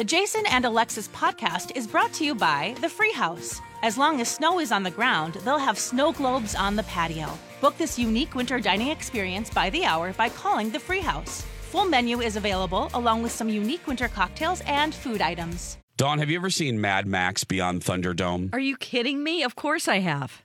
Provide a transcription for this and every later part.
The Jason and Alexis podcast is brought to you by The Free House. As long as snow is on the ground, they'll have snow globes on the patio. Book this unique winter dining experience by the hour by calling The Free House. Full menu is available along with some unique winter cocktails and food items. Dawn, have you ever seen Mad Max Beyond Thunderdome? Are you kidding me? Of course I have.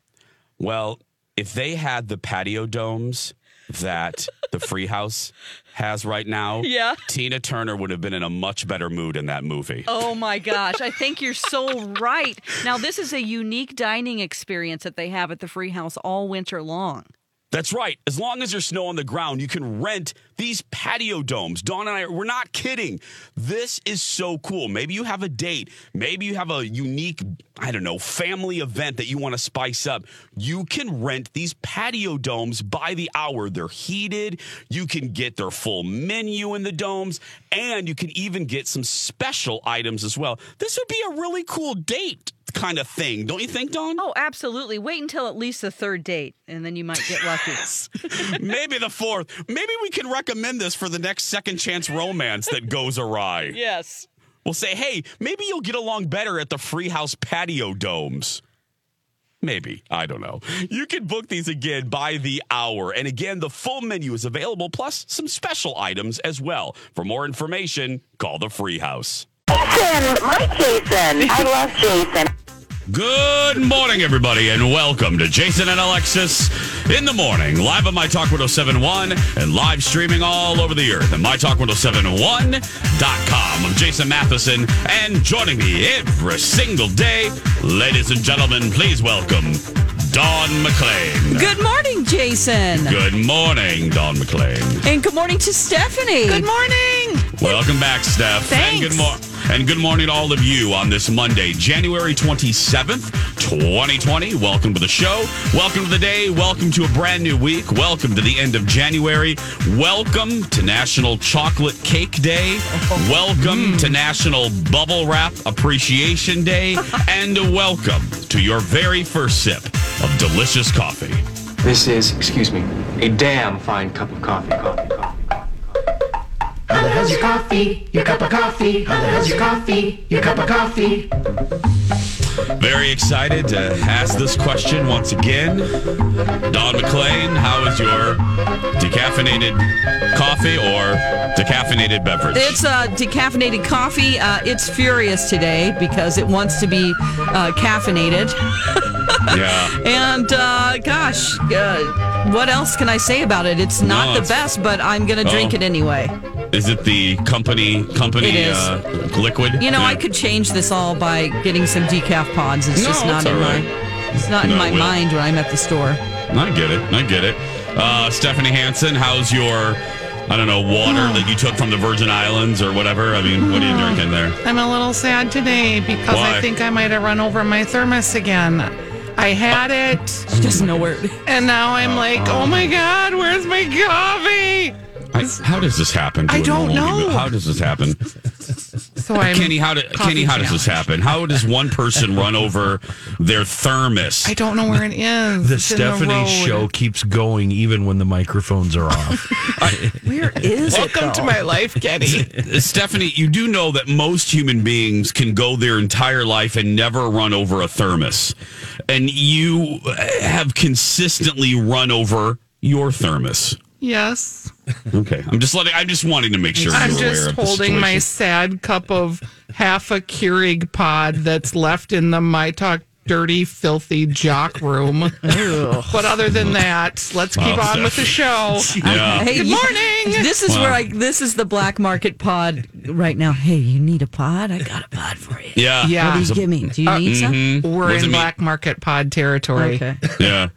Well, if they had the patio domes that the Free House has right now, Yeah. Tina Turner would have been in a much better mood in that movie. Oh my gosh. I think you're so right. Now, this is a unique dining experience that they have at the Free House all winter long. That's right. As long as there's snow on the ground, you can rent these patio domes. Dawn and I, we're not kidding. This is so cool. Maybe you have a date. Maybe you have a unique, I don't know, family event that you want to spice up. You can rent these patio domes by the hour. They're heated. You can get their full menu in the domes, and you can even get some special items as well. This would be a really cool date kind of thing, don't you think, Dawn? Oh, absolutely. Wait until at least the third date, and then you might get lucky. Maybe the fourth. Maybe we can recommend this for the next second chance romance that goes awry. yes. We'll say, hey, maybe you'll get along better at the free house patio domes. Maybe. I don't know. You can book these again by the hour. And again, the full menu is available, plus some special items as well. For more information, call the free house. Jason, my Jason. I love Jason. Good morning, everybody, and welcome to Jason and Alexis in the morning, live on My Talk 1071 and live streaming all over the earth at MyTalk1071.com. I'm Jason Matheson, and joining me every single day, ladies and gentlemen, please welcome Don McClain. Good morning, Jason. Good morning, Don McClain. And good morning to Stephanie. Good morning. Welcome back, Steph. And good, Thanks. Mor- and good morning to all of you on this Monday, January 27th, 2020. Welcome to the show. Welcome to the day. Welcome to a brand new week. Welcome to the end of January. Welcome to National Chocolate Cake Day. Welcome mm. to National Bubble Wrap Appreciation Day. and welcome to your very first sip of delicious coffee. This is, excuse me, a damn fine cup of coffee. Coffee, coffee, coffee. How's your coffee? Your cup of coffee. How's your coffee? Your cup of coffee. Very excited to ask this question once again. Don McClain, how is your decaffeinated coffee or decaffeinated beverage? It's uh, decaffeinated coffee. Uh, it's furious today because it wants to be uh, caffeinated. yeah. And uh, gosh, uh, what else can I say about it? It's not No, the it's- best, but I'm going to drink Oh. it anyway. Is it the company company It is. Uh, liquid? You know, Yeah. I could change this all by getting some decaf pods. It's No, just not it's in all right. my it's not in my we'll- mind when I'm at the store. I get it. I get it. Uh, Stephanie Hansen, how's your I don't know water that you took from the Virgin Islands or whatever? I mean, what are you drinking there? I'm a little sad today because Why? I think I might have run over my thermos again. I had it, She doesn't know where. and now I'm like, oh my God, where's my coffee? I, how does this happen? to I a don't know. human- How does this happen? So I'm. Kenny, how, do, Kenny, how does this happen? How does one person run over their thermos? I don't know where it is. The It's in the Stephanie show keeps going even when the microphones are off. Where is it? Welcome to my life, Kenny. Stephanie, you do know that most human beings can go their entire life and never run over a thermos. And you uh, have consistently run over your thermos. Yes. Okay, I'm just letting. I'm just wanting to make sure I'm you're aware just of the holding my sad cup of half a Keurig pod that's left in the My Talk dirty, filthy jock room. but other than that, let's keep on with the show. Yeah. Hey, Good you- morning. This is Wow. where I. This is the black market pod right now. Hey, you need a pod? I got a pod for you. Yeah, Yeah. What do you give me? Do you need some? Mhm. We're What does in mean? black market pod territory. Okay. Yeah,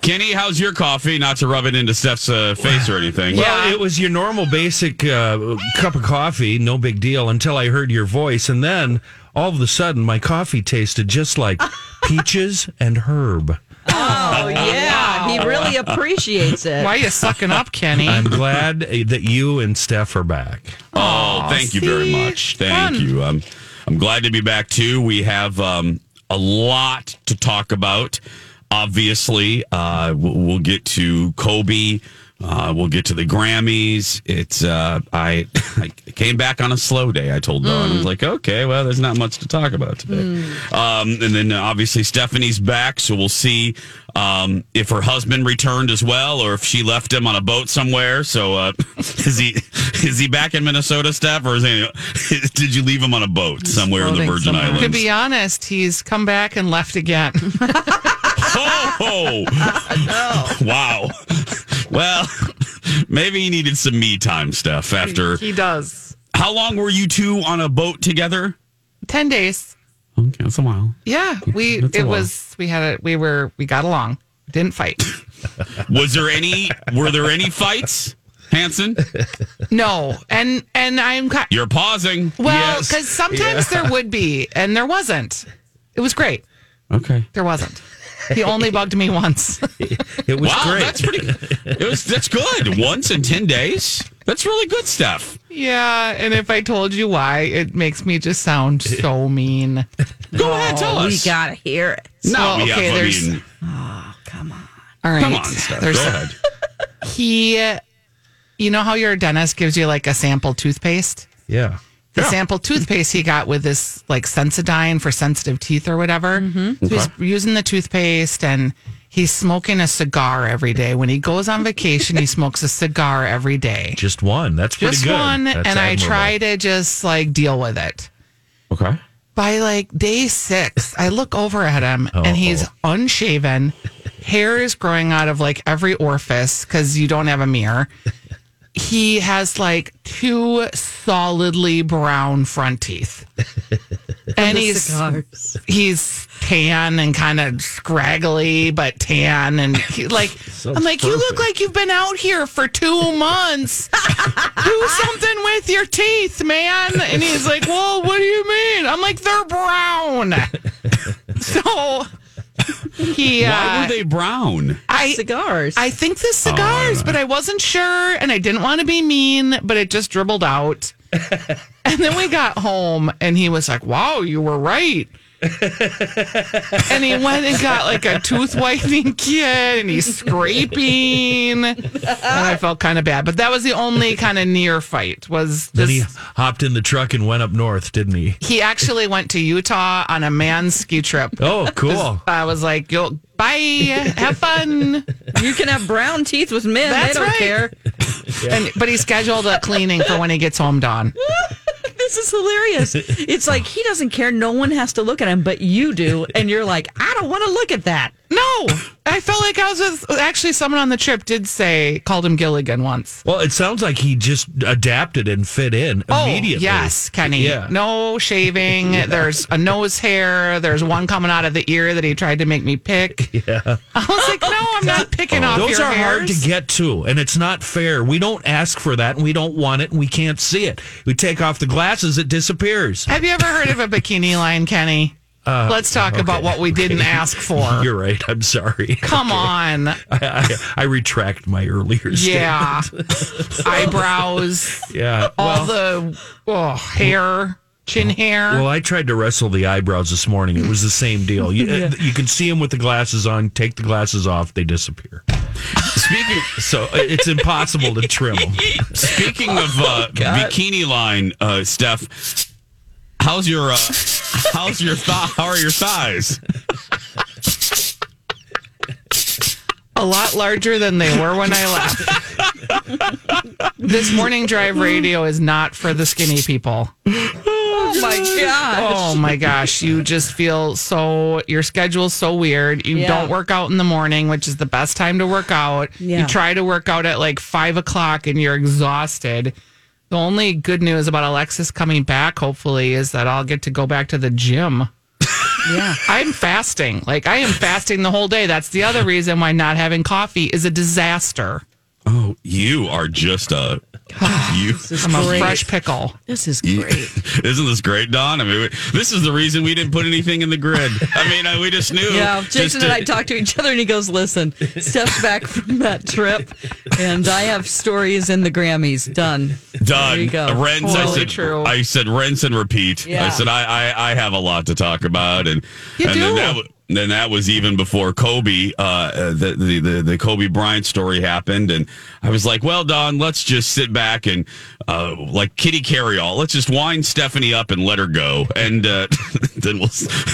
Kenny, how's your coffee? Not to rub it into Steph's uh, face or anything. Well, it was your normal basic uh, cup of coffee, no big deal, until I heard your voice. And then all of a sudden, my coffee tasted just like peaches and herb. Oh yeah, he really appreciates it. Why are you sucking up, Kenny? I'm glad uh, that you and Steph are back. Oh, thank you very see? much. Thank Fun. you. Um, I'm glad to be back too. We have um, a lot to talk about. Obviously, uh, we'll, we'll get to Kobe. Uh, we'll get to the Grammys. It's uh, I I came back on a slow day. I told Dawn I was like, okay, well, there's not much to talk about today. Um, and then uh, obviously Stephanie's back, so we'll see um, if her husband returned as well, or if she left him on a boat somewhere. So uh, is he is he back in Minnesota, Steph, or is he, did you leave him on a boat somewhere in the Virgin somewhere. Islands? to be honest, he's come back and left again. Oh, wow. Well, maybe he needed some me time, stuff After he does. how long were you two on a boat together? 10 days. Okay, that's a while. Yeah, we That's it was we had it we were we got along. Didn't fight. Was there any? Were there any fights, Hansen? No. And and I'm You're pausing. well Yes. cuz sometimes there would be and there wasn't. It was great. Okay. There wasn't. He only bugged me once. It was wow, great. that's pretty. It was that's good. Once in ten days. That's really good stuff. yeah, and if I told you why, it makes me just sound so mean. Go ahead, tell oh, us. we gotta hear it. no, Well, yeah, okay, I there's- mean, oh, All right. come on, Steph. Go ahead. he you know how your dentist gives you like a sample toothpaste? yeah. The Yeah. sample toothpaste he got with this like Sensodyne for sensitive teeth or whatever. Mm-hmm. So he's using the toothpaste and he's smoking a cigar every day. When he goes on vacation, he smokes a cigar every day. Just one. That's pretty Just good. one, That's and I try to just like deal with it. Okay. By like day six, I look over at him and he's unshaven. Hair is growing out of like every orifice because you don't have a mirror. He has like two solidly brown front teeth. and he's Cigars. he's tan and kind of scraggly, but tan. And he, like, I'm like, you look like you've been out here for two months. Do something with your teeth, man. And he's like, well, what do you mean? I'm like, they're brown. so he, Why uh, were they brown? I, Cigars. I think the cigars, but I wasn't sure and I didn't want to be mean, but it just dribbled out. and then we got home and he was like, Wow, you were right. And he went and got like a tooth whitening kit and he's scraping. And I felt kind of bad. But that was the only kind of near fight was Then he hopped in the truck and went up north, didn't he? He actually went to Utah on a man's ski trip. Oh, cool. I was like, Yo, bye, have fun. you can have brown teeth with men. That's they don't right. care. And but he scheduled a cleaning for when he gets home, Dawn. This is hilarious. It's like he doesn't care. No one has to look at him, but you do, and you're like, I don't want to look at that. No, I felt like I was with. Actually, someone on the trip did say called him Gilligan once. Well, it sounds like he just adapted and fit in oh, immediately. Oh, yes, Kenny. Yeah. No shaving. There's a nose hair. There's one coming out of the ear that he tried to make me pick. Yeah. I was like, no, I'm not picking off Those are hard to get to, and it's not fair. We don't ask for that, and we don't want it, and we can't see it. We take off the glasses, it disappears. Have you ever heard of a bikini line, Kenny? Let's talk about what we didn't ask for. You're right. I'm sorry. Come on. I, I, I retract my earlier Yeah. statement. Eyebrows, Yeah. all Well, the oh, hair, chin hair. well, I tried to wrestle the eyebrows this morning. It was the same deal. You, you can see them with the glasses on. Take the glasses off, they disappear. Speaking So it's impossible to trim them. Speaking of uh, bikini line, uh, Steph, how's your uh, how's your thigh? How are your thighs? a lot larger than they were when I left. This morning drive radio is not for the skinny people. Oh my gosh. Oh my gosh, you just feel so your schedule's so weird. You Yeah. don't work out in the morning, which is the best time to work out. Yeah. You try to work out at like five o'clock and you're exhausted. The only good news about Alexis coming back, hopefully, is that I'll get to go back to the gym. Yeah. I'm fasting. Like I am fasting the whole day. That's the other reason why not having coffee is a disaster. Oh, you are just a you. I'm a fresh pickle. This is great. Isn't this great, Don? I mean, we, this is the reason we didn't put anything in the grid. I mean, uh, we just knew. Yeah, just Jason to- and I talked to each other, and he goes, "Listen, Steph's back from that trip, and I have stories in the Grammys. Done. Done. There you go. Rinse. I Totally said. true. I said rinse and repeat. Yeah. I said I, I I have a lot to talk about, and You and do. then that. Then that was even before Kobe, uh, the the the Kobe Bryant story happened, and I was like, "Well, Don, let's just sit back and uh, like Kitty carry all. let's just wind Stephanie up and let her go, and uh, then we'll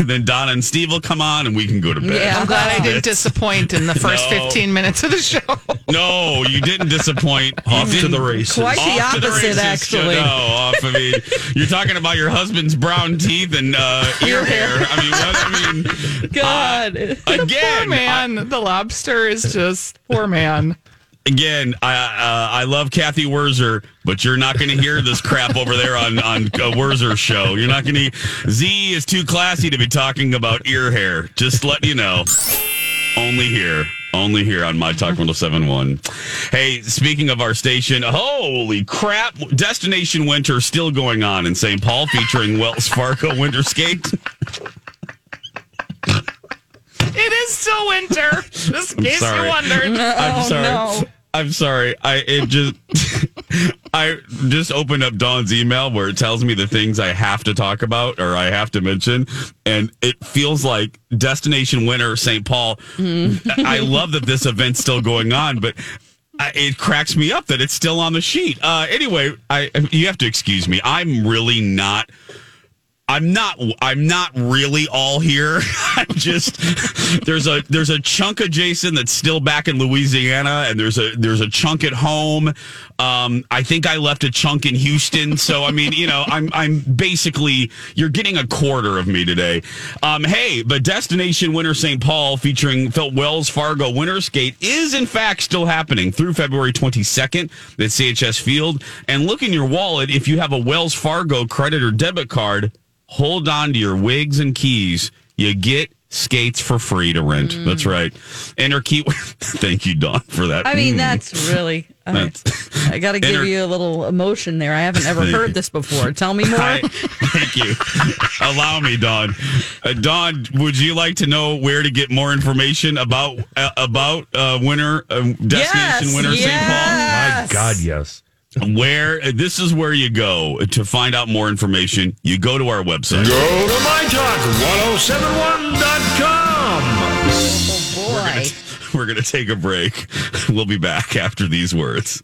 then Donna and Steve will come on, and we can go to bed." Yeah. I'm glad I didn't disappoint in the first No. 15 minutes of the show. No, you didn't disappoint. Off to the races. Quite the Off to opposite, races. actually. No, off. I mean, you're talking about your husband's brown teeth and uh, ear hair. I mean, what? I mean, God, again, Poor man. the lobster is just poor man. Again, I uh, I love Cathy Wurzer, but you're not going to hear this crap over there on on a Wurzer show. You're not going to. Z is too classy to be talking about ear hair. Just let you know. Only here. Only here on My Talk 1071. Hey, speaking of our station, holy crap. Destination Winter still going on in St. Paul featuring Wells Fargo Winter Skate. It is still winter. Just in case sorry. you wondered. I'm sorry. no. I'm sorry. I it just I just opened up Dawn's email where it tells me the things I have to talk about or I have to mention, and it feels like Destination Winter St. Paul. I love that this event's still going on, but. I, it cracks me up that it's still on the sheet. Uh, anyway, I you have to excuse me. I'm really not I'm not I'm not really all here. I'm just there's a there's a chunk of Jason that's still back in Louisiana and there's a there's a chunk at home. Um I think I left a chunk in Houston. So I mean, you know, I'm I'm basically you're getting a quarter of me today. Um hey, but Destination Winter St. Paul featuring Phil Wells Fargo Winter Skate is in fact still happening through February 22nd at CHS Field. And look in your wallet if you have a Wells Fargo credit or debit card hold on to your wigs and keys. You get skates for free to rent. Mm. That's right. Enter key. Thank you, Don, for that. I mean, Mm. that's really. I, That's- I got to give Enter- you a little emotion there. I haven't ever heard this before. Tell me more. I- thank you. Allow me, Don. Uh, Don, would you like to know where to get more information about uh, about uh, winter uh, destination Yes, winter St. Paul? My. God, yes. Paul? Where this is where you go to find out more information. You go to our website. Go to mytalk1071.com. Oh Boy. We're gonna take a break. We'll be back after these words.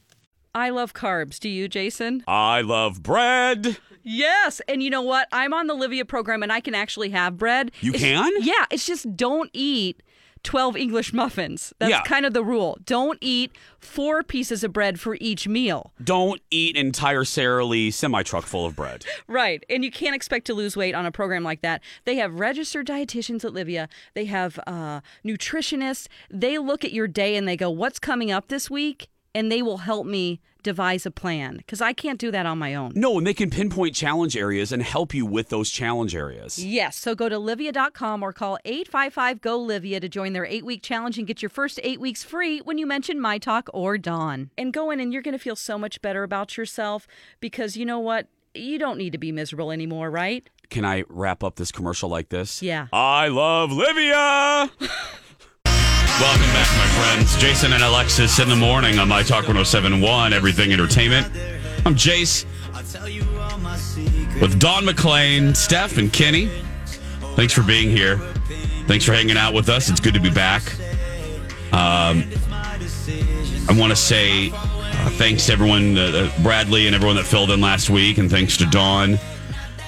I love carbs. Do you, Jason? I love bread. Yes. And you know what? I'm on the Livea program and I can actually have bread. You It's- can? Yeah. It's just don't eat 12 English muffins. That's Yeah. kind of the rule. Don't eat four pieces of bread for each meal. Don't eat an entirely semi truck full of bread. Right. And you can't expect to lose weight on a program like that. They have registered dietitians at Livea, they have uh, nutritionists. They look at your day and they go, What's coming up this week? And they will help me devise a plan because I can't do that on my own. No, and they can pinpoint challenge areas and help you with those challenge areas. Yes, so go to livea.com or call 855 GO Livea to join their eight week challenge and get your first eight weeks free when you mention My Talk or Dawn. And go in and you're going to feel so much better about yourself because you know what? You don't need to be miserable anymore, right? Can I wrap up this commercial like this? Yeah. I love Livea. Welcome back, my friends. Jason and Alexis in the morning on My Talk 1071, Everything Entertainment. I'm Jace with Don McClain, Steph, and Kenny. Thanks for being here. Thanks for hanging out with us. It's good to be back. Um, I want to say uh, thanks to everyone, uh, uh, Bradley and everyone that filled in last week, and thanks to Dawn.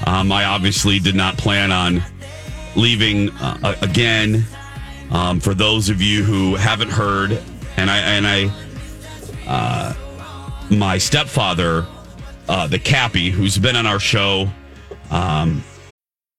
Um, I obviously did not plan on leaving uh, again. Um, for those of you who haven't heard, and I and I uh, my stepfather, uh, the Cappy, who's been on our show. Um,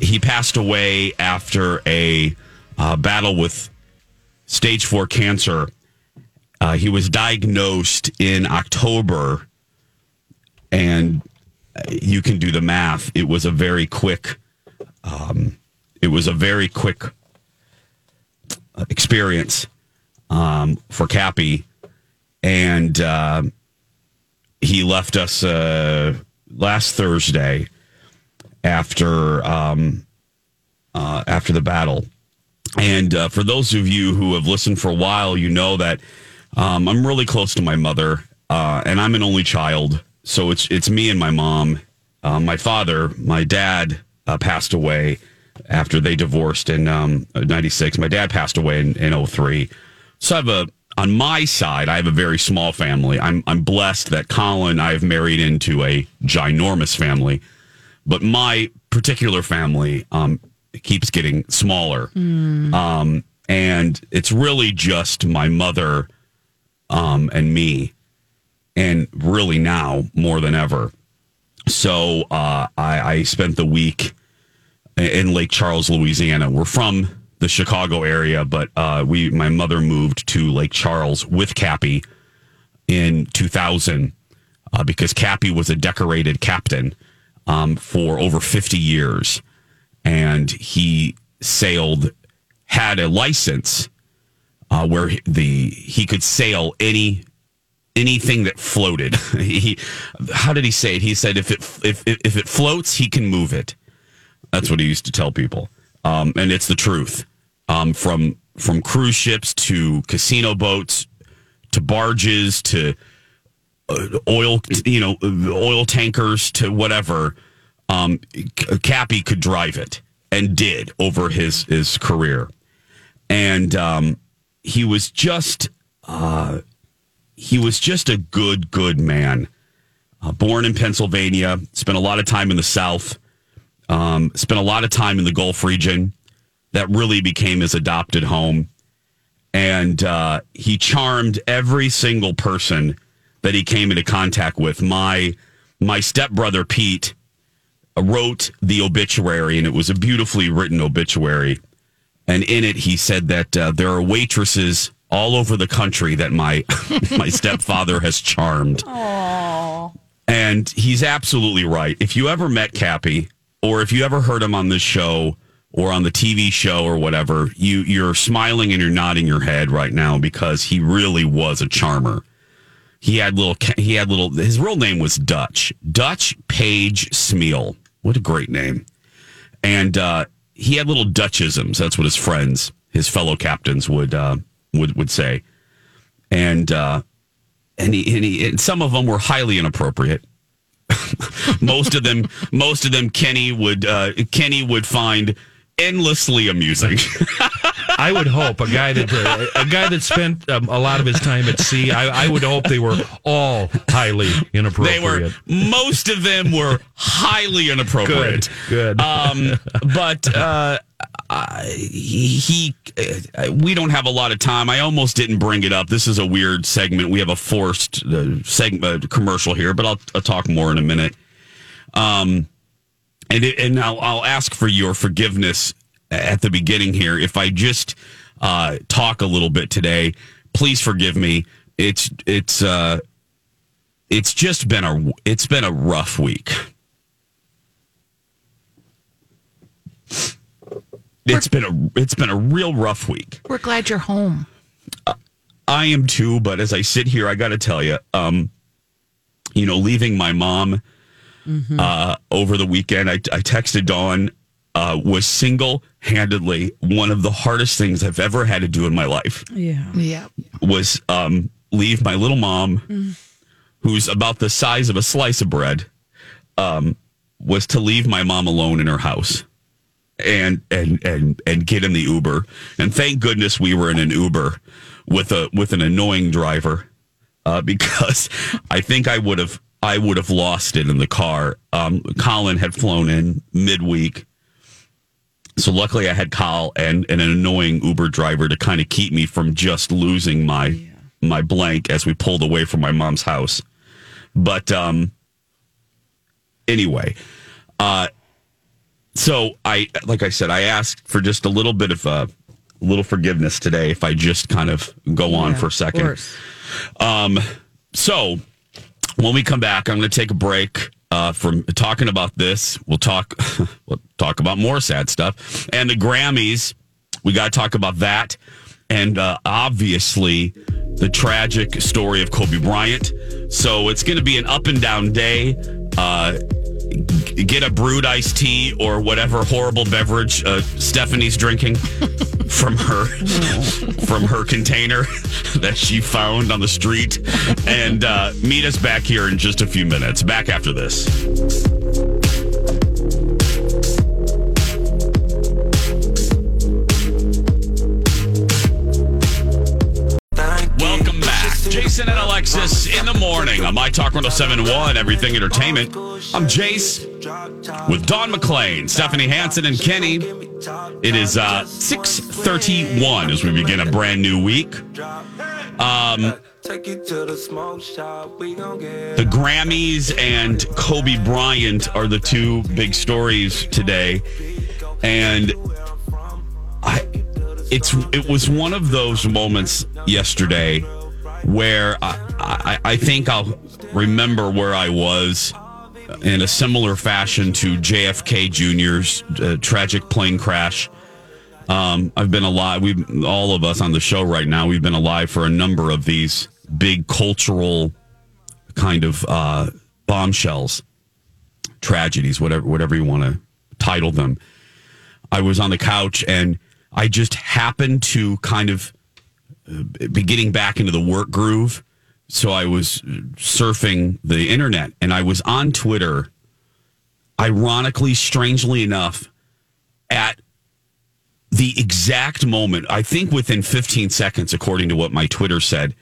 He passed away after a uh, battle with stage four cancer. Uh, he was diagnosed in October, and you can do the math. It was a very quick. Um, it was a very quick uh, experience um, for Cappy, and uh, he left us uh, last Thursday after um, uh, after the battle. And uh, for those of you who have listened for a while, you know that um, I'm really close to my mother, uh, and I'm an only child. So it's it's me and my mom. Uh, my father, my dad, uh, passed away after they divorced in um, '96. My dad passed away in, in 03. So I have a on my side, I have a very small family. I'm I'm blessed that Colin I have married into a ginormous family but my particular family um, keeps getting smaller. Um, and it's really just my mother um, and me, and really now more than ever. So uh, I, I spent the week in Lake Charles, Louisiana. We're from the Chicago area, but uh, we my mother moved to Lake Charles with Cappy in 2000 uh, because Cappy was a decorated captain um, for over 50 years. And he sailed, had a license uh, where the he could sail any anything that floated. he, how did he say it? He said if it if if it floats, he can move it. That's what he used to tell people, um, and it's the truth. Um, from from cruise ships to casino boats to barges to oil, you know, oil tankers to whatever. Um, Cappy could drive it and did over his his career, and um, he was just uh, he was just a good good man. Uh, born in Pennsylvania, spent a lot of time in the South, um, spent a lot of time in the Gulf region. That really became his adopted home, and uh, he charmed every single person that he came into contact with. My my stepbrother Pete wrote the obituary, and it was a beautifully written obituary. And in it, he said that uh, there are waitresses all over the country that my my stepfather has charmed. Aww. And he's absolutely right. If you ever met Cappy, or if you ever heard him on this show or on the TV show or whatever, you you're smiling and you're nodding your head right now because he really was a charmer. He had little. He had little. His real name was Dutch. Dutch Page Smeal. What a great name. And uh, he had little Dutchisms. That's what his friends, his fellow captains, would uh, would would say. And uh, and he, and he and some of them were highly inappropriate. most of them, most of them, Kenny would uh, Kenny would find endlessly amusing. I would hope a guy that uh, a guy that spent um, a lot of his time at sea. I, I would hope they were all highly inappropriate. They were most of them were highly inappropriate. Good, good. Um, but uh, I, he, uh, we don't have a lot of time. I almost didn't bring it up. This is a weird segment. We have a forced uh, segment uh, commercial here, but I'll, I'll talk more in a minute. Um, and it, and I'll, I'll ask for your forgiveness at the beginning here if I just uh, talk a little bit today. Please forgive me. It's it's uh, it's just been a it's been a rough week. It's been a it's been a real rough week. We're glad you're home. I am too, but as I sit here, I got to tell you, um, you know, leaving my mom uh, over the weekend, I, I texted Dawn, uh, was single handedly one of the hardest things I've ever had to do in my life. Yeah. Yeah. Was um, leave my little mom, who's about the size of a slice of bread, um, was to leave my mom alone in her house and and and and get in the Uber. And thank goodness we were in an Uber with a with an annoying driver uh, because I think I would have I would have lost it in the car. Um, Colin had flown in midweek. So luckily, I had Kyle and, and an annoying Uber driver to kind of keep me from just losing my my blank as we pulled away from my mom's house. But um, anyway, uh, so I like I said, I asked for just a little bit of a little forgiveness today if I just kind of go on Yeah, for a second. Um, so when we come back, I'm going to take a break uh, from talking about this. We'll talk. we'll talk about more sad stuff and the Grammys. We got to talk about that, and uh, obviously the tragic story of Kobe Bryant. So it's going to be an up and down day. Uh, get a brewed iced tea or whatever horrible beverage uh, Stephanie's drinking from her from her container that she found on the street, and uh, meet us back here in just a few minutes. Back after this. Jason and Alexis in the morning on My Talk 1071, Everything Entertainment. I'm Jace with Don McClain, Stephanie Hansen, and Kenny. It is uh, 631 as we begin a brand new week. Um, the Grammys and Kobe Bryant are the two big stories today. And I it's it was one of those moments yesterday where I, I, I think I'll remember where I was in a similar fashion to JFK Jr.'s uh, tragic plane crash. Um, I've been alive. We all of us on the show right now. We've been alive for a number of these big cultural kind of uh, bombshells, tragedies, whatever whatever you want to title them. I was on the couch and I just happened to kind of Uh, getting back into the work groove. So I was surfing the internet and I was on Twitter, ironically, strangely enough, at the exact moment, I think within 15 seconds, according to what my Twitter said,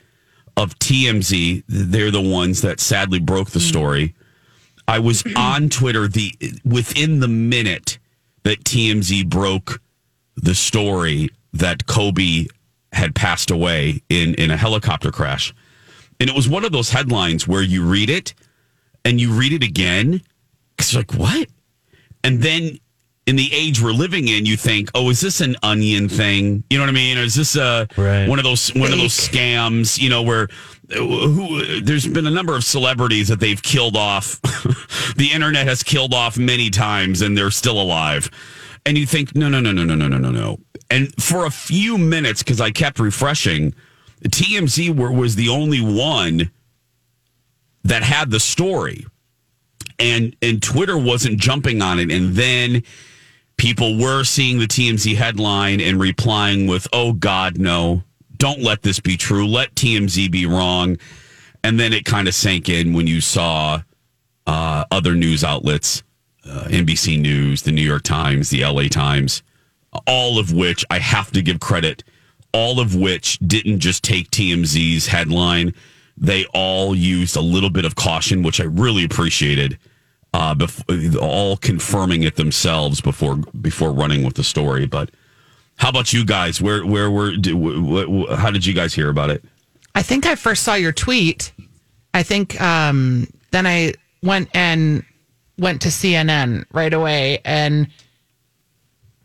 of TMZ. They're the ones that sadly broke the hmm. story. I was on Twitter the within the minute that TMZ broke the story that Kobe had passed away in in a helicopter crash. And it was one of those headlines where you read it and you read it again It's like what? And then in the age we're living in, you think, "Oh, is this an onion thing?" You know what I mean? Or is this a one of those one of those scams? You know, where who, there's been a number of celebrities that they've killed off. the internet has killed off many times, and they're still alive. And you think, no, no, no, no, no, no, no, no, no. And for a few minutes, because I kept refreshing, TMZ were, was the only one that had the story and and Twitter wasn't jumping on it. And then people were seeing the TMZ headline and replying with, "Oh God, no! Don't let this be true. Let TMZ be wrong." And then it kind of sank in when you saw uh, other news outlets, uh, NBC News, the New York Times, the LA Times, all of which I have to give credit. All of which didn't just take TMZ's headline; they all used a little bit of caution, which I really appreciated uh, all confirming it themselves before before running with the story. But how about you guys? Where where were? do- wh- wh- How did you guys hear about it? I think I first saw your tweet. I think um, then I went and went to CNN right away, and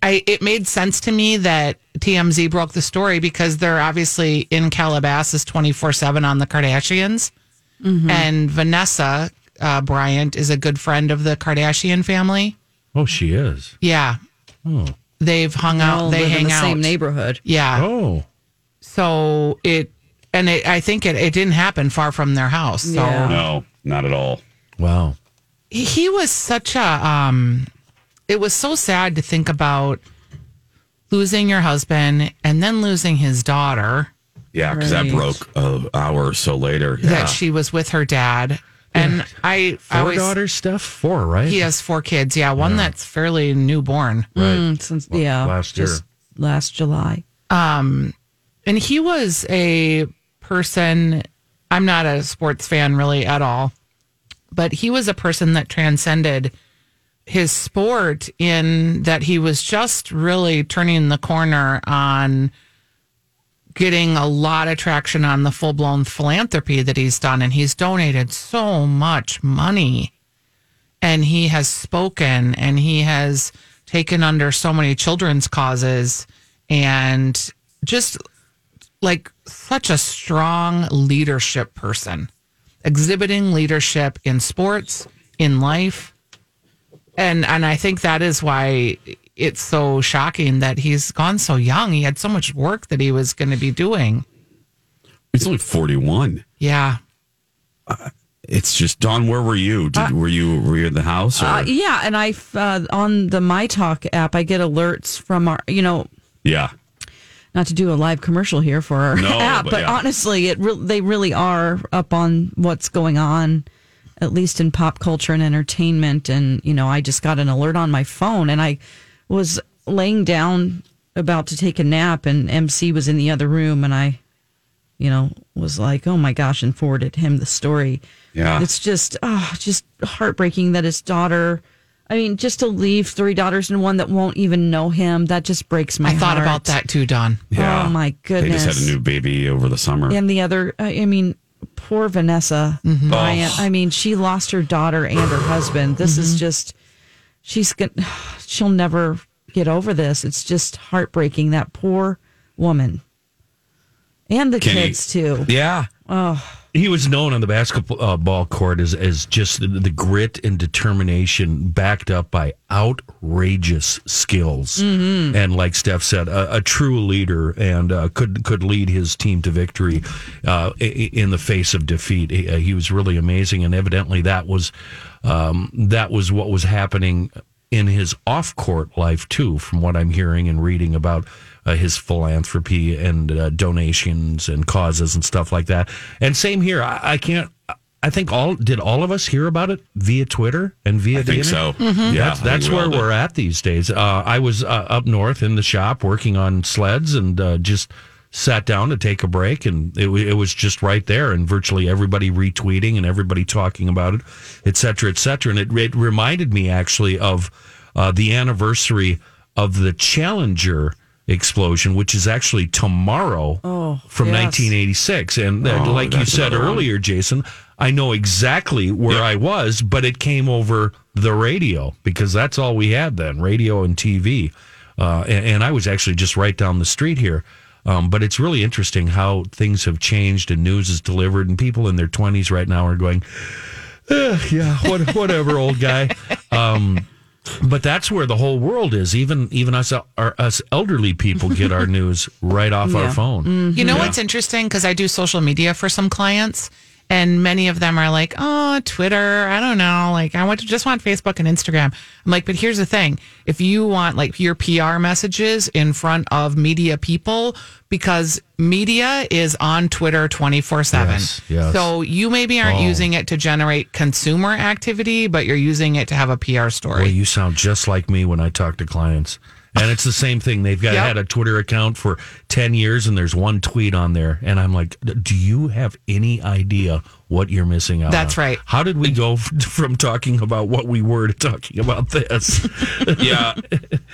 I it made sense to me that TMZ broke the story because they're obviously in Calabasas twenty four seven on the Kardashians, Mm-hmm. and Vanessa uh, Bryant is a good friend of the Kardashian family. Oh, she is. Yeah, Oh. they've hung They out. They live hang in the out. same neighborhood. Yeah. Oh. So it and it, I think it, it didn't happen far from their house. So Yeah. No, not at all. Wow. he, he was such a um it was so sad to think about losing your husband and then losing his daughter Yeah, because that broke an hour or so later. Yeah. that she was with her dad and i I Four always daughters, Steph? Four, right? he has four kids yeah one that's fairly newborn Right. Mm, since yeah, last year. just last July. um and he was a person i'm not a sports fan really at all but he was a person that transcended his sport in that he was just really turning the corner on getting a lot of traction on the full-blown philanthropy that he's done and he's donated so much money. And he has spoken and he has taken under so many children's causes and just like such a strong leadership person exhibiting leadership in sports in life and and i think that is why it's so shocking that he's gone so young he had so much work that he was going to be doing He's only 41. yeah It's just, Dawn, where were you? Did, were you were you in the house? Or? Uh, yeah, and I uh, on the My Talk app, I get alerts from our, you know, yeah. not to do a live commercial here for our No, app, but but, yeah. honestly, it re- they really are up on what's going on, at least in pop culture and entertainment. And you know, I just got an alert on my phone, and I was laying down about to take a nap, and MC was in the other room, and I, you know, was like, oh my gosh, and forwarded him the story. Yeah. It's just, oh, just heartbreaking that his daughter. I mean, just to leave three daughters and one that won't even know him, that just breaks my heart. i thought heart. about that too don Yeah. Oh my goodness. They just had a new baby over the summer. And the other, I I mean, poor Vanessa Mm-hmm. Bryant. Oh. I mean, she lost her daughter and her husband. This Mm-hmm. is just, she's gonna she'll never get over this. It's just heartbreaking. That poor woman. And the Kenny. kids, too. Yeah. Oh, He was known on the basketball uh, court as, as just the, the grit and determination backed up by outrageous skills. And like Steph said, a, a true leader and uh, could could lead his team to victory uh, in the face of defeat. He, uh, he was really amazing, and evidently that was um, that was what was happening in his off court life too, from what I'm hearing and reading about uh, his philanthropy and uh, donations and causes and stuff like that. And same here. I, I can't. I think all did all of us hear about it via Twitter and via I think internet? so. Mhm. Yeah, that's, that's where we're at these days. Uh, I was uh, up north in the shop working on sleds and uh, just sat down to take a break, and it, it was just right there, and virtually everybody retweeting and everybody talking about it, et cetera, et cetera. And it, it reminded me actually of uh, the anniversary of the Challenger explosion, which is actually tomorrow Oh, from yes. 1986. And uh, Oh, like you said another one. earlier, Jason, I know exactly where I was, but it came over the radio because that's all we had then radio and TV. Uh, and, and I was actually just right down the street here. Um, but it's really interesting how things have changed and news is delivered, and people in their 20s right now are going, "Eh, yeah, what, whatever, old guy. Um, but that's where the whole world is. Even even us our, us elderly people get our news right off our Yeah. phone. Mm-hmm. You know Yeah. what's interesting? Because I do social media for some clients, and many of them are like, "Oh, Twitter. I don't know. Like, I want to just want Facebook and Instagram." I'm like, but here's the thing: if you want like your PR messages in front of media people, because media is on Twitter 24 seven. Yes, yes. So you maybe aren't Oh. using it to generate consumer activity, but you're using it to have a PR story. Well, you sound just like me when I talk to clients. And it's the same thing. They've got Yep. had a Twitter account for 10 years and there's one tweet on there. And I'm like, do you have any idea what you're missing out That's on? right. How did we go f- from talking about what we were to talking about this? yeah,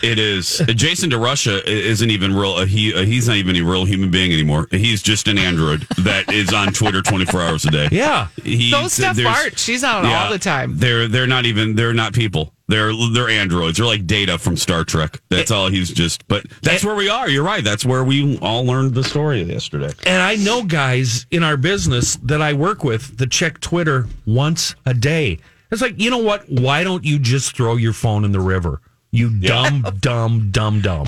it is. Jason DeRusha isn't even real. Uh, he uh, he's not even a real human being anymore. He's just an android that is on Twitter twenty four hours a day. yeah. He, So Steph there's- Bart, she's out all the time. They're they're not even they're not people. They're they're androids. They're like Data from Star Trek. That's all he's just. But that's where we are. You're right. That's where we all learned the story yesterday. And I know guys in our business that I work with that check Twitter once a day. It's like, you know what? Why don't you just throw your phone in the river? You dumb, dumb, dumb, dumb.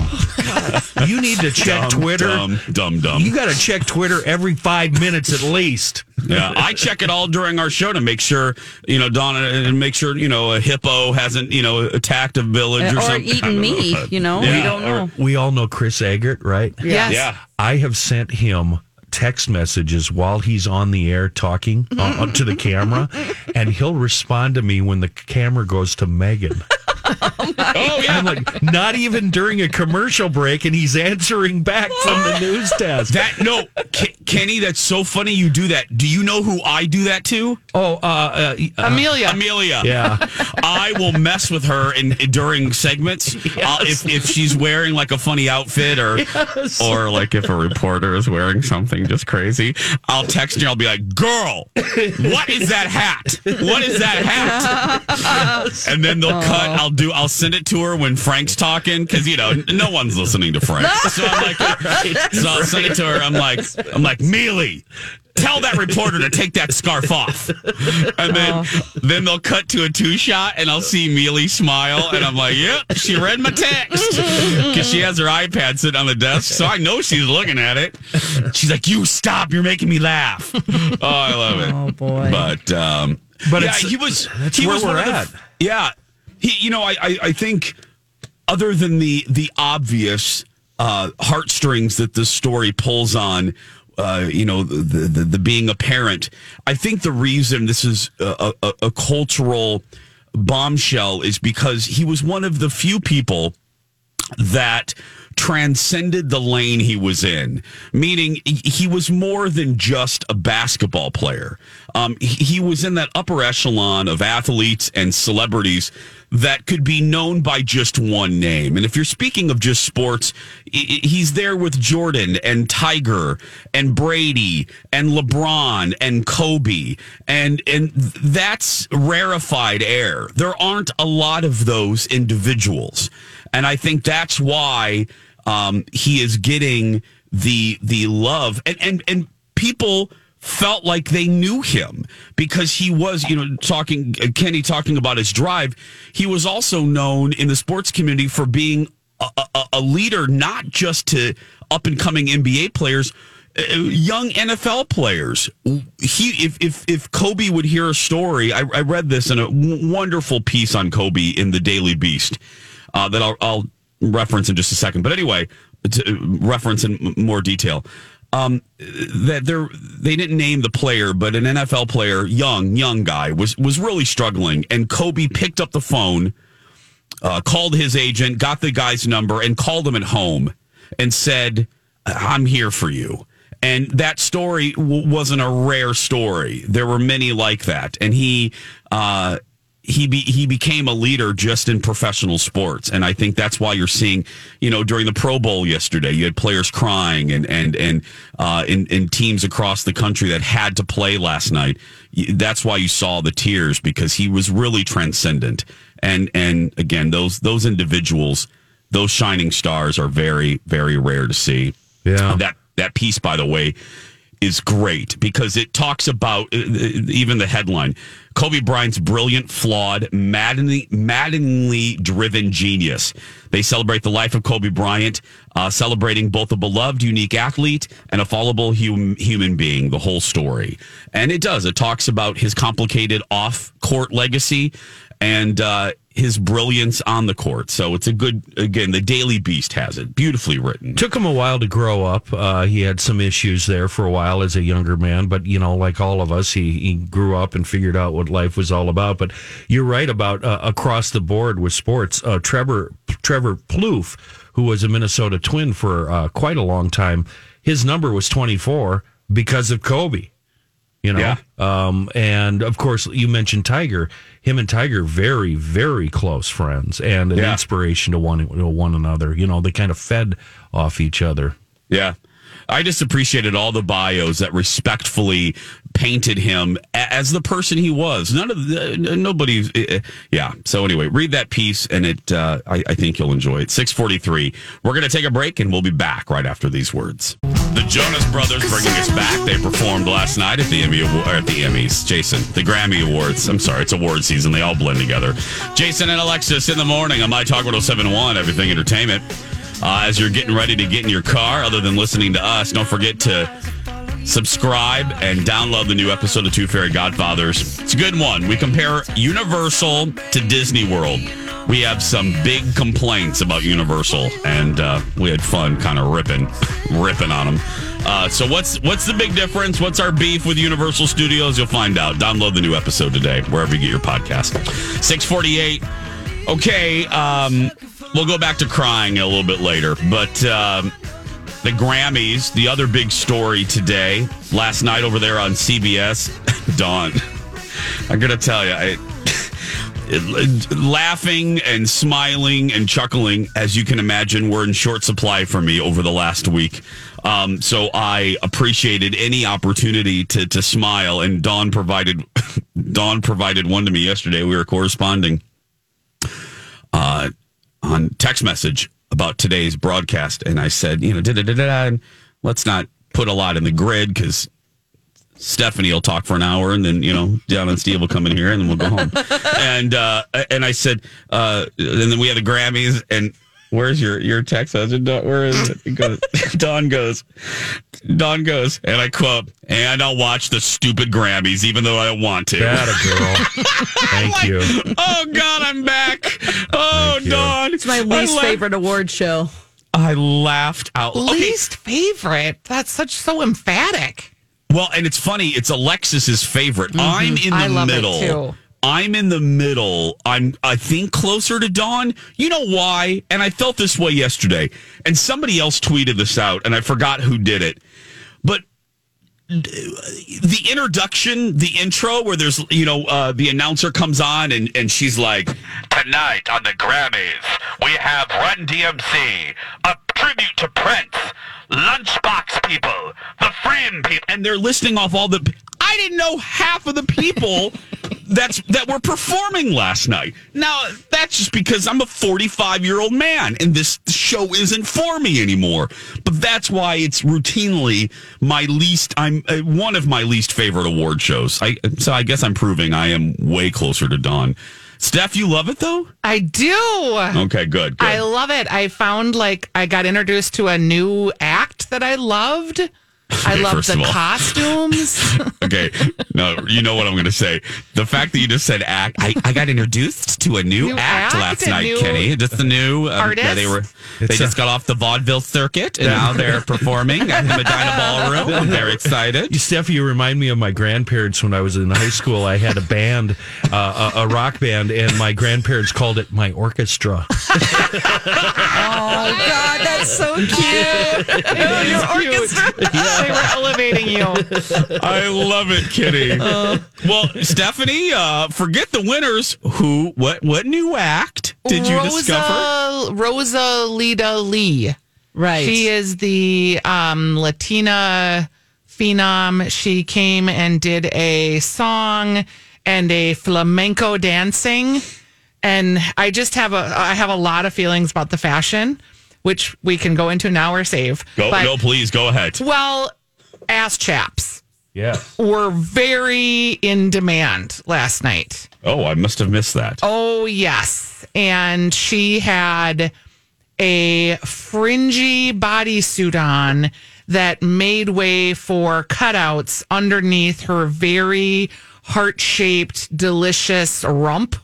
you need to check Dumb, Twitter. dumb, dumb, dumb. You got to check Twitter every five minutes at least. Yeah, I check it all during our show to make sure you know Donna and make sure you know a hippo hasn't you know attacked a village uh, or, or something. Eaten me. know. You know, we don't know. We all know Chris Eggert, right? Yes. Yeah. I have sent him text messages while he's on the air talking uh, mm-hmm. to the camera, and he'll respond to me when the camera goes to Megan. Oh yeah, I'm like, not even during a commercial break, and he's answering back from the news desk. that no, Ke- Kenny. That's so funny. You do that. Do you know who I do that to? oh, uh, uh, uh, Amelia. Amelia. Yeah. I will mess with her in during segments uh, if if she's wearing like a funny outfit or or like if a reporter is wearing something just crazy. I'll text her. I'll be like, "Girl, what is that hat? What is that hat?" And then they'll cut. I'll do. I'll send it to her when Frank's talking because you know no one's listening to Frank. So I'm like, so I'll send it to her. I'm like, I'm like, Mealy. Tell that reporter to take that scarf off, and then then they'll cut to a two shot, and I'll see Mealy smile, and I'm like, "Yep, she read my text," because she has her iPad sitting on the desk, so I know she's looking at it. She's like, "You stop! You're making me laugh." Oh, I love it. Oh boy. But um, But yeah, it's- he was. that's he where was we're one of the- at. Yeah, he. You know, I, I, I think other than the the obvious uh, heartstrings that this story pulls on. Uh, you know the, the the being a parent. I think the reason this is a, a, a cultural bombshell is because he was one of the few people that transcended the lane he was in, meaning he- was more than just a basketball player. Um, he, was in that upper echelon of athletes and celebrities that could be known by just one name. And if you're speaking of just sports, he's there with Jordan and Tiger and Brady and LeBron and Kobe. And, and that's rarefied air. There aren't a lot of those individuals. And I think that's why um, he is getting the the love. And and and people felt like they knew him because he was you know talking Kenny talking about his drive. He was also known in the sports community for being a, a, a leader not just to up and coming NBA players uh, young NFL players. He if if if Kobe would hear a story I, I read this in a wonderful piece on Kobe in the Daily Beast uh, that I'll, I'll reference in just a second. But anyway, to reference in more detail. Um, that they they didn't name the player, but an NFL player, young young guy, was was really struggling, and Kobe picked up the phone, uh, called his agent, got the guy's number, and called him at home, and said, "I'm here for you." And that story w- wasn't a rare story. There were many like that, and he. Uh, he be, he became a leader just in professional sports, and I think that's why you're seeing, you know, during the Pro Bowl yesterday, you had players crying, and and and uh, in in teams across the country that had to play last night. That's why you saw the tears because he was really transcendent, and and again, those those individuals, those shining stars, are very very rare to see. Yeah. that that piece, by the way, is great because it talks about uh, even the headline Kobe Bryant's brilliant, flawed, maddeningly, maddeningly driven genius. They celebrate the life of Kobe Bryant, uh, celebrating both a beloved, unique athlete and a fallible hum- human being, the whole story. And it does. It talks about his complicated off court legacy and uh, his brilliance on the court. So it's a good, again, the Daily Beast has it. Beautifully written. Took him a while to grow up. Uh, he had some issues there for a while as a younger man, but you know, like all of us, he, he grew up and figured out what life was all about. But you're right about uh, across the board with sports. Uh, Trevor Trevor Plouffe, who was a Minnesota Twin for uh, quite a long time, his number was 24 because of Kobe. You know, Yeah. um, and of course, you mentioned Tiger. Him and Tiger very, very close friends, and an Yeah. inspiration to one to one another. You know, they kind of fed off each other. Yeah. I just appreciated all the bios that respectfully painted him as the person he was. None of the, nobody, uh, yeah. So anyway, read that piece, and it. Uh, I, I think you'll enjoy it. Six forty three. We're going to take a break, and we'll be back right after these words. The Jonas Brothers bringing us back. They performed last night at the Emmy at the Emmys. Jason, the Grammy Awards. I'm sorry, it's award season. They all blend together. Jason and Alexis in the morning on my Talk 1071, Everything Entertainment. Uh, as you're getting ready to get in your car, other than listening to us, don't forget to subscribe and download the new episode of Two Fairy Godfathers. It's a good one. We compare Universal to Disney World. We have some big complaints about Universal, and uh, we had fun kind of ripping, ripping on them. Uh, so what's what's the big difference? What's our beef with Universal Studios? You'll find out. Download the new episode today, wherever you get your podcast. Six forty eight. Okay, um, we'll go back to crying a little bit later, but. Um, the Grammys, the other big story today, last night over there on CBS. Dawn, I'm going to tell you, I, it- laughing and smiling and chuckling, as you can imagine, were in short supply for me over the last week. Um, so I appreciated any opportunity to to smile, and Dawn provided Dawn provided one to me yesterday. We were corresponding uh, on text message about today's broadcast, and I said, you know, da da da da. and Let's not put a lot in the grid because Stephanie will talk for an hour, and then you know, John and Steve will come in here, and then we'll go home. and uh, and I said, uh, and then we had the Grammys, and where's your your text message? Where is it? it goes, Dawn goes, Dawn goes, and I quote, and I'll watch the stupid Grammys, even though I don't want to. That a girl. Thank you. Oh God, I'm back. Oh, Dawn. It's my least laughed- favorite award show. I laughed out. Okay. Least favorite. That's such so emphatic. Well, and it's funny. It's Alexis's favorite. I'm mm-hmm. in the I love it middle. I'm in the middle. I'm, I think, closer to Dawn. You know why? And I felt this way yesterday. And somebody else tweeted this out, and I forgot who did it. But the introduction, the intro, where there's, you know, uh, the announcer comes on and, and she's like, Tonight on the Grammys, we have Run DMC, a tribute to Prince, Lunchbox people, the Frame people. And they're listing off all the. I didn't know half of the people that's that were performing last night. Now that's just because I'm a 45 year old man and this show isn't for me anymore. But that's why it's routinely my least. I'm uh, one of my least favorite award shows. I so I guess I'm proving I am way closer to Dawn. Steph, you love it though. I do. Okay, good. good. I love it. I found like I got introduced to a new act that I loved. I love first the of all. costumes. okay, no, you know what I'm going to say. The fact that you just said act, I, I got introduced to a new, New act, act, last night, Kenny. Just the new um, artist? yeah, they were. They It's just a- got off the vaudeville circuit, and now they're performing at the Medina Ballroom. I'm very excited. You, Steph, you remind me of my grandparents when I was in high school. I had a band, uh, a, a rock band, and my grandparents called it my orchestra. Oh God, that's so cute. Your orchestra. They were elevating you. I love it, Kitty. well, Stephanie, uh, forget the winners. Who? What? What new act did you discover? Rosa, Rosalita Lee. Right. She is the um, Latina phenom. She came and did a song and a flamenco dancing. And I just have a I have a lot of feelings about the fashion, which we can go into now or save. Go, But- no, please go ahead. Well, ass chaps Yeah. were very in demand last night. Oh, I must have missed that. Oh, yes. And she had a fringy bodysuit on that made way for cutouts underneath her very heart shaped, delicious rump.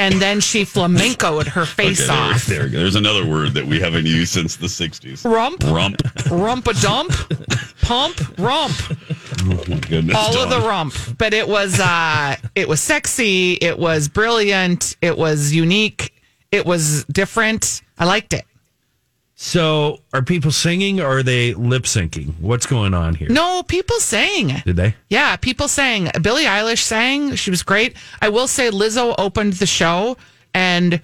And then she flamencoed her face Okay, off. there go. There's another word that we haven't used since the 60s. Rump, Rump. rump a dump, pump, rump. Oh, my goodness. all of the rump but it was uh it was sexy it was brilliant it was unique it was different i liked it So, are people singing or are they lip syncing? What's going on here? no people sang Did they? yeah people sang billie eilish sang she was great i will say lizzo opened the show and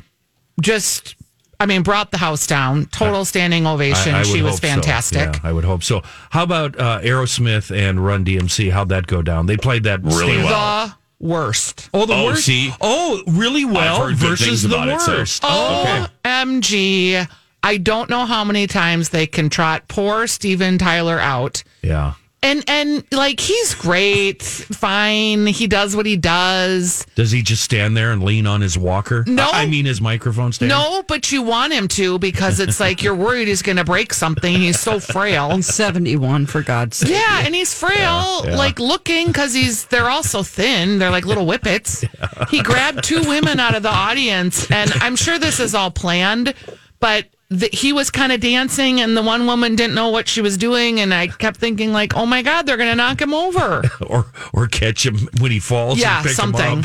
just I mean, brought the house down. Total standing ovation. I- I she was hope so. fantastic. Yeah, I would hope so. How about uh, Aerosmith and Run DMC? How'd that go down? They played that Really well. The worst. Oh, the Oh, worst. see? oh, really well versus the about it, so- worst. Oh, OMG. I don't know how many times they can trot poor Steven Tyler out. Yeah. And and like he's great, fine. He does what he does. Does he just stand there and lean on his walker? No. I I mean his microphone stand. No, but you want him to because it's like you're worried he's going to break something. He's so frail. He's 71, for God's sake. Yeah, and he's frail, yeah. like looking because he's. They're all so thin. They're like little whippets. He grabbed two women out of the audience, and I'm sure this is all planned, but. The, he was kind of dancing, and the one woman didn't know what she was doing, and I kept thinking, like, "Oh my God, they're going to knock him over." Or or catch him when he falls. Yeah, and pick something. Him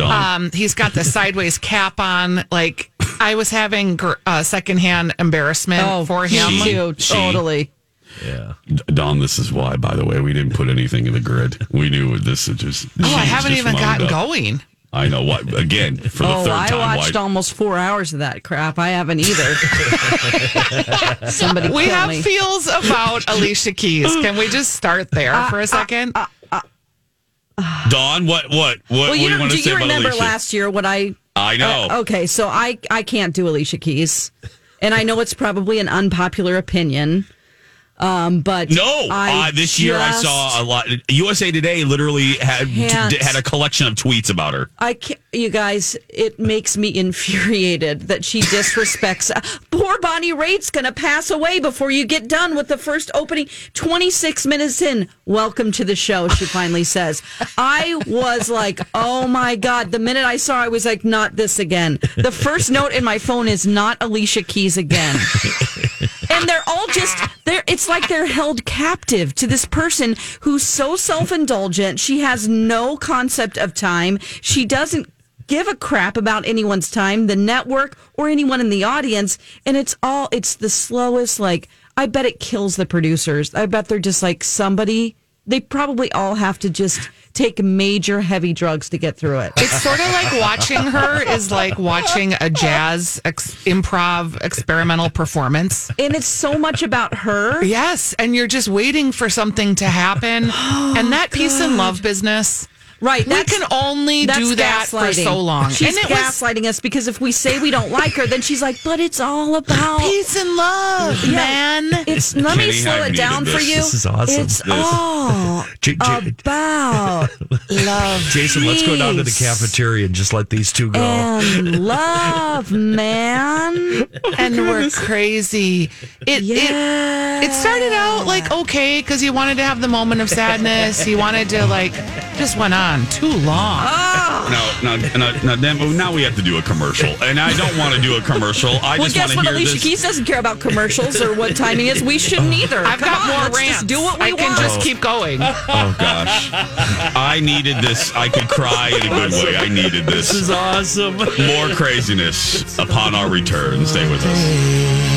up. Um, he's got the sideways cap on. Like, I was having gr- uh, secondhand embarrassment Oh, for him. She- too. she- Totally. yeah. Dawn, this is why, by the way, we didn't put anything in the grid. We knew this is just. Oh, I haven't just even wound gotten up. going. I know what. Again, for the Oh, third I watched why- almost four hours of that crap. I haven't either. Somebody We have me. feels about Alicia Keys. Can we just start there Uh, for a second? Dawn, what, what, what, well, what you do you know, want do say you remember Alicia? last year what I? I know. Uh, okay, so I I can't do Alicia Keys, and I know it's probably an unpopular opinion. Um, but No, I uh, this year I saw a lot. USA Today literally had had a collection of tweets about her. I can't, you guys, it makes me infuriated that she disrespects. Poor Bonnie Raitt's going to pass away before you get done with the first opening. 26 minutes in, welcome to the show, she finally says. I was like, oh my God. The minute I saw I was like, not this again. The first note in my phone is not Alicia Keys again. and they're all just they're it's like they're held captive to this person who's so self-indulgent. She has no concept of time. She doesn't give a crap about anyone's time the network or anyone in the audience. And it's all it's the slowest like i bet it kills the producers. I bet they're just like somebody. They probably all have to just take major heavy drugs to get through it It's sort of like watching her is like watching a jazz ex- improv experimental performance. and it's so much about her Yes, and you're just waiting for something to happen. Oh, and that peace and love business, Right. we can only do that for so long. She's and it was gaslighting us because if we say we don't like her, then she's like, but it's all about peace and love, Yeah. man. It's let me slow I've it down needed for you. This is awesome. It's This- all J- J- about love. Jason, let's go down to the cafeteria and just let these two go. And love, man. and we're crazy. It, it it started out like okay because he wanted to have the moment of sadness. He wanted to like just went on too long. No, no, no, no, then- now we have to do a commercial, and I don't want to do a commercial. I well, just guess want what? to hear Alicia this. Keys doesn't care about commercials or what timing is. We shouldn't oh. either. I've Come got on, more let's rants. Just do what we I can want. just keep going. Oh gosh, I needed this. I could cry in a good way. I needed this. This is awesome. More craziness upon our return. Stay with us.